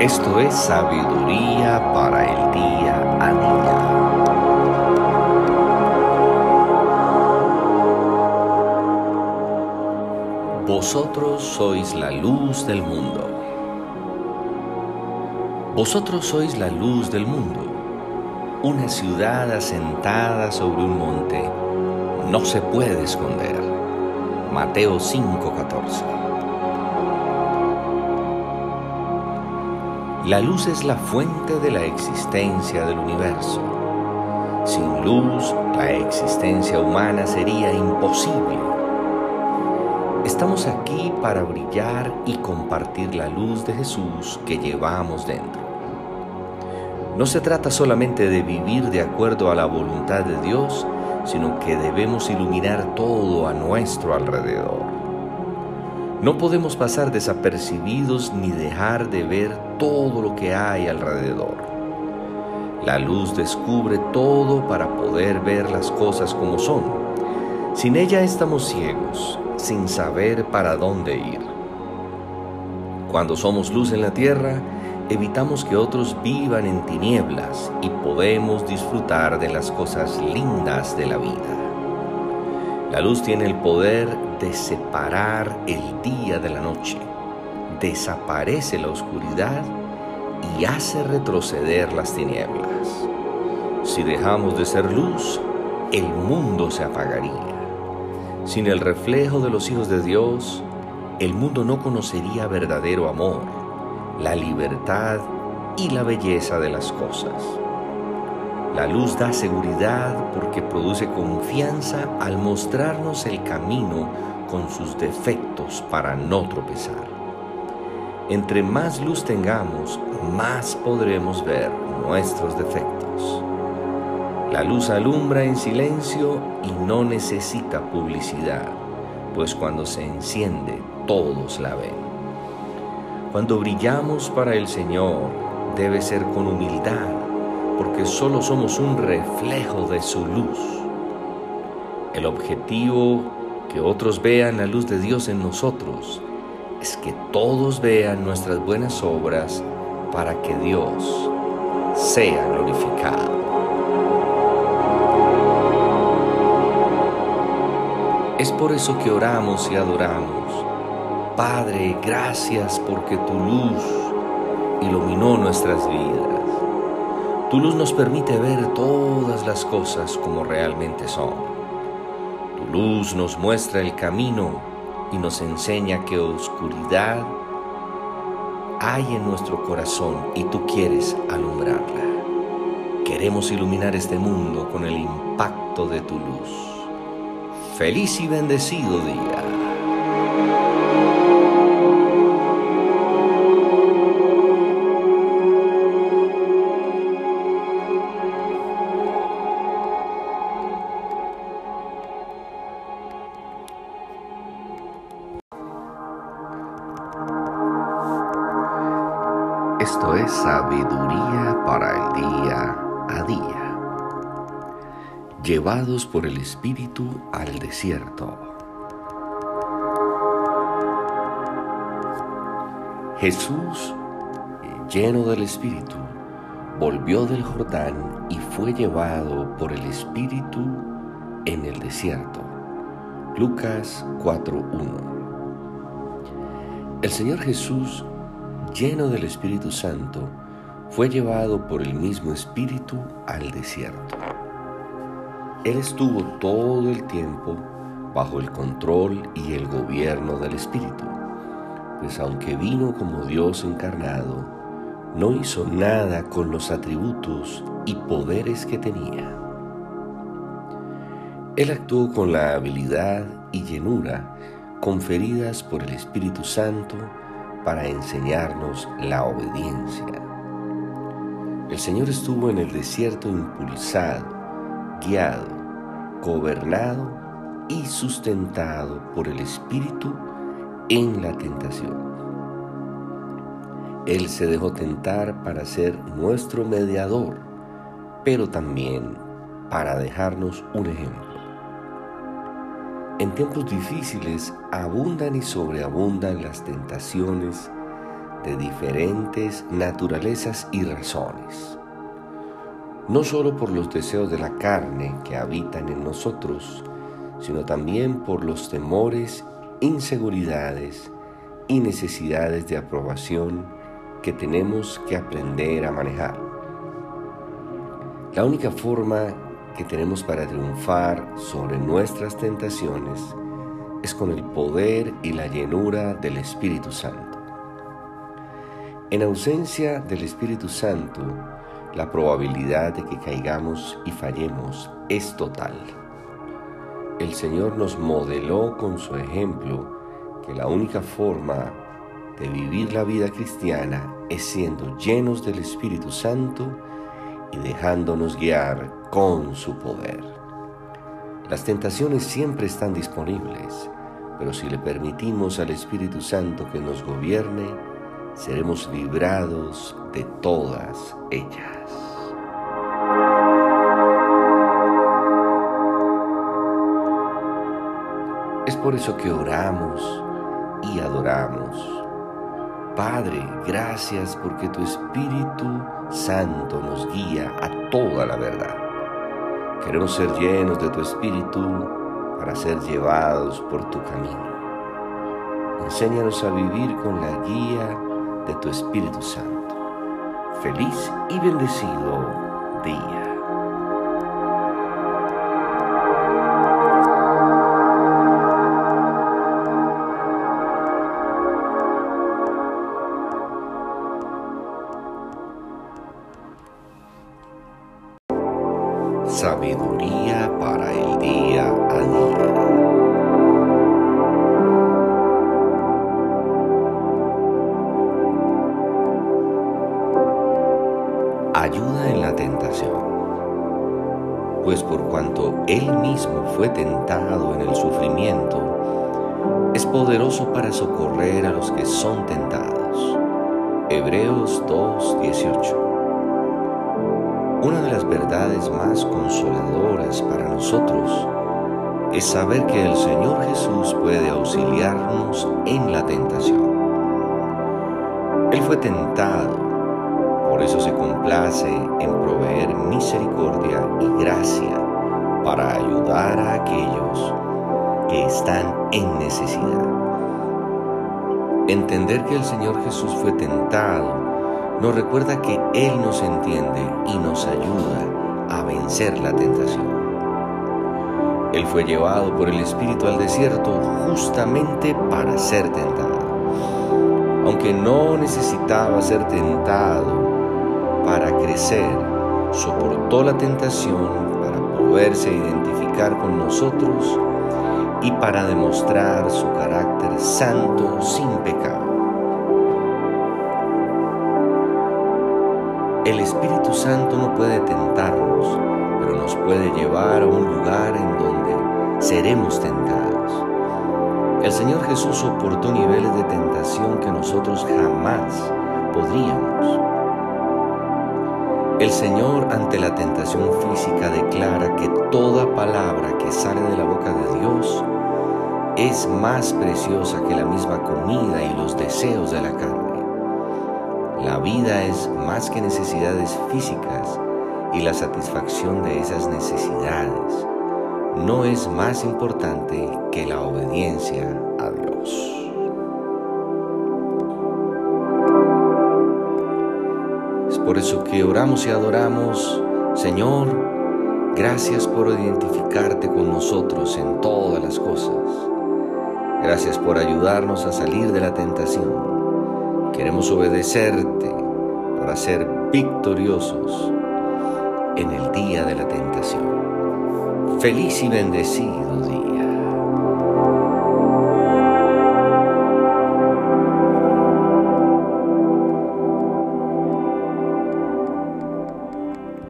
Esto es sabiduría para el día a día. Vosotros sois la luz del mundo. Vosotros sois la luz del mundo. Una ciudad asentada sobre un monte no se puede esconder. Mateo 5:14 La luz es la fuente de la existencia del universo. Sin luz, la existencia humana sería imposible. Estamos aquí para brillar y compartir la luz de Jesús que llevamos dentro. No se trata solamente de vivir de acuerdo a la voluntad de Dios, sino que debemos iluminar todo a nuestro alrededor. No podemos pasar desapercibidos ni dejar de ver todo lo que hay alrededor. La luz descubre todo para poder ver las cosas como son. Sin ella estamos ciegos, sin saber para dónde ir. Cuando somos luz en la tierra, evitamos que otros vivan en tinieblas y podemos disfrutar de las cosas lindas de la vida. La luz tiene el poder de separar el día de la noche. Desaparece la oscuridad y hace retroceder las tinieblas. Si dejamos de ser luz, el mundo se apagaría. Sin el reflejo de los hijos de Dios, el mundo no conocería verdadero amor, la libertad y la belleza de las cosas. La luz da seguridad porque produce confianza al mostrarnos el camino con sus defectos para no tropezar. Entre más luz tengamos, más podremos ver nuestros defectos. La luz alumbra en silencio y no necesita publicidad, pues cuando se enciende todos la ven. Cuando brillamos para el Señor, debe ser con humildad porque solo somos un reflejo de su luz. El objetivo que otros vean la luz de Dios en nosotros es que todos vean nuestras buenas obras para que Dios sea glorificado. Es por eso que oramos y adoramos. Padre, gracias porque tu luz iluminó nuestras vidas. Tu luz nos permite ver todas las cosas como realmente son. Tu luz nos muestra el camino y nos enseña que oscuridad hay en nuestro corazón y tú quieres alumbrarla. Queremos iluminar este mundo con el impacto de tu luz. Feliz y bendecido día. Sabiduría para el día a día. Llevados por el Espíritu al desierto. Jesús, lleno del Espíritu, volvió del Jordán y fue llevado por el Espíritu en el desierto. Lucas 4.1 El Señor Jesús lleno del Espíritu Santo, fue llevado por el mismo Espíritu al desierto. Él estuvo todo el tiempo bajo el control y el gobierno del Espíritu, pues aunque vino como Dios encarnado, no hizo nada con los atributos y poderes que tenía. Él actuó con la habilidad y llenura conferidas por el Espíritu Santo para enseñarnos la obediencia. El Señor estuvo en el desierto impulsado, guiado, gobernado y sustentado por el Espíritu en la tentación. Él se dejó tentar para ser nuestro mediador, pero también para dejarnos un ejemplo. En tiempos difíciles abundan y sobreabundan las tentaciones de diferentes naturalezas y razones, no solo por los deseos de la carne que habitan en nosotros, sino también por los temores, inseguridades y necesidades de aprobación que tenemos que aprender a manejar. La única forma que tenemos para triunfar sobre nuestras tentaciones es con el poder y la llenura del Espíritu Santo. En ausencia del Espíritu Santo, la probabilidad de que caigamos y fallemos es total. El Señor nos modeló con su ejemplo que la única forma de vivir la vida cristiana es siendo llenos del Espíritu Santo y dejándonos guiar con su poder. Las tentaciones siempre están disponibles, pero si le permitimos al Espíritu Santo que nos gobierne, seremos librados de todas ellas. Es por eso que oramos y adoramos. Padre, gracias porque tu Espíritu Santo nos guía a toda la verdad. Queremos ser llenos de tu Espíritu para ser llevados por tu camino. Enséñanos a vivir con la guía de tu Espíritu Santo. Feliz y bendecido día. Pues por cuanto Él mismo fue tentado en el sufrimiento, es poderoso para socorrer a los que son tentados. Hebreos 2.18 una de las verdades más consoladoras para nosotros es saber que el Señor Jesús puede auxiliarnos en la tentación. Él fue tentado, por eso se complace en proveer misericordia y gracia para ayudar a aquellos que están en necesidad. Entender que el Señor Jesús fue tentado nos recuerda que Él nos entiende y nos ayuda a vencer la tentación. Él fue llevado por el Espíritu al desierto justamente para ser tentado. Aunque no necesitaba ser tentado para crecer, soportó la tentación para poderse identificar con nosotros y para demostrar su carácter santo sin pecado. El Espíritu Santo no puede tentarnos, pero nos puede llevar a un lugar en donde seremos tentados. El Señor Jesús soportó niveles de tentación que nosotros jamás podríamos. El Señor ante la tentación física declara que toda palabra que sale de la boca de Dios es más preciosa que la misma comida y los deseos de la carne. La vida es más que necesidades físicas y la satisfacción de esas necesidades no es más importante que la obediencia a Dios. Por eso que oramos y adoramos, Señor, gracias por identificarte con nosotros en todas las cosas. Gracias por ayudarnos a salir de la tentación. Queremos obedecerte para ser victoriosos en el día de la tentación. Feliz y bendecido día.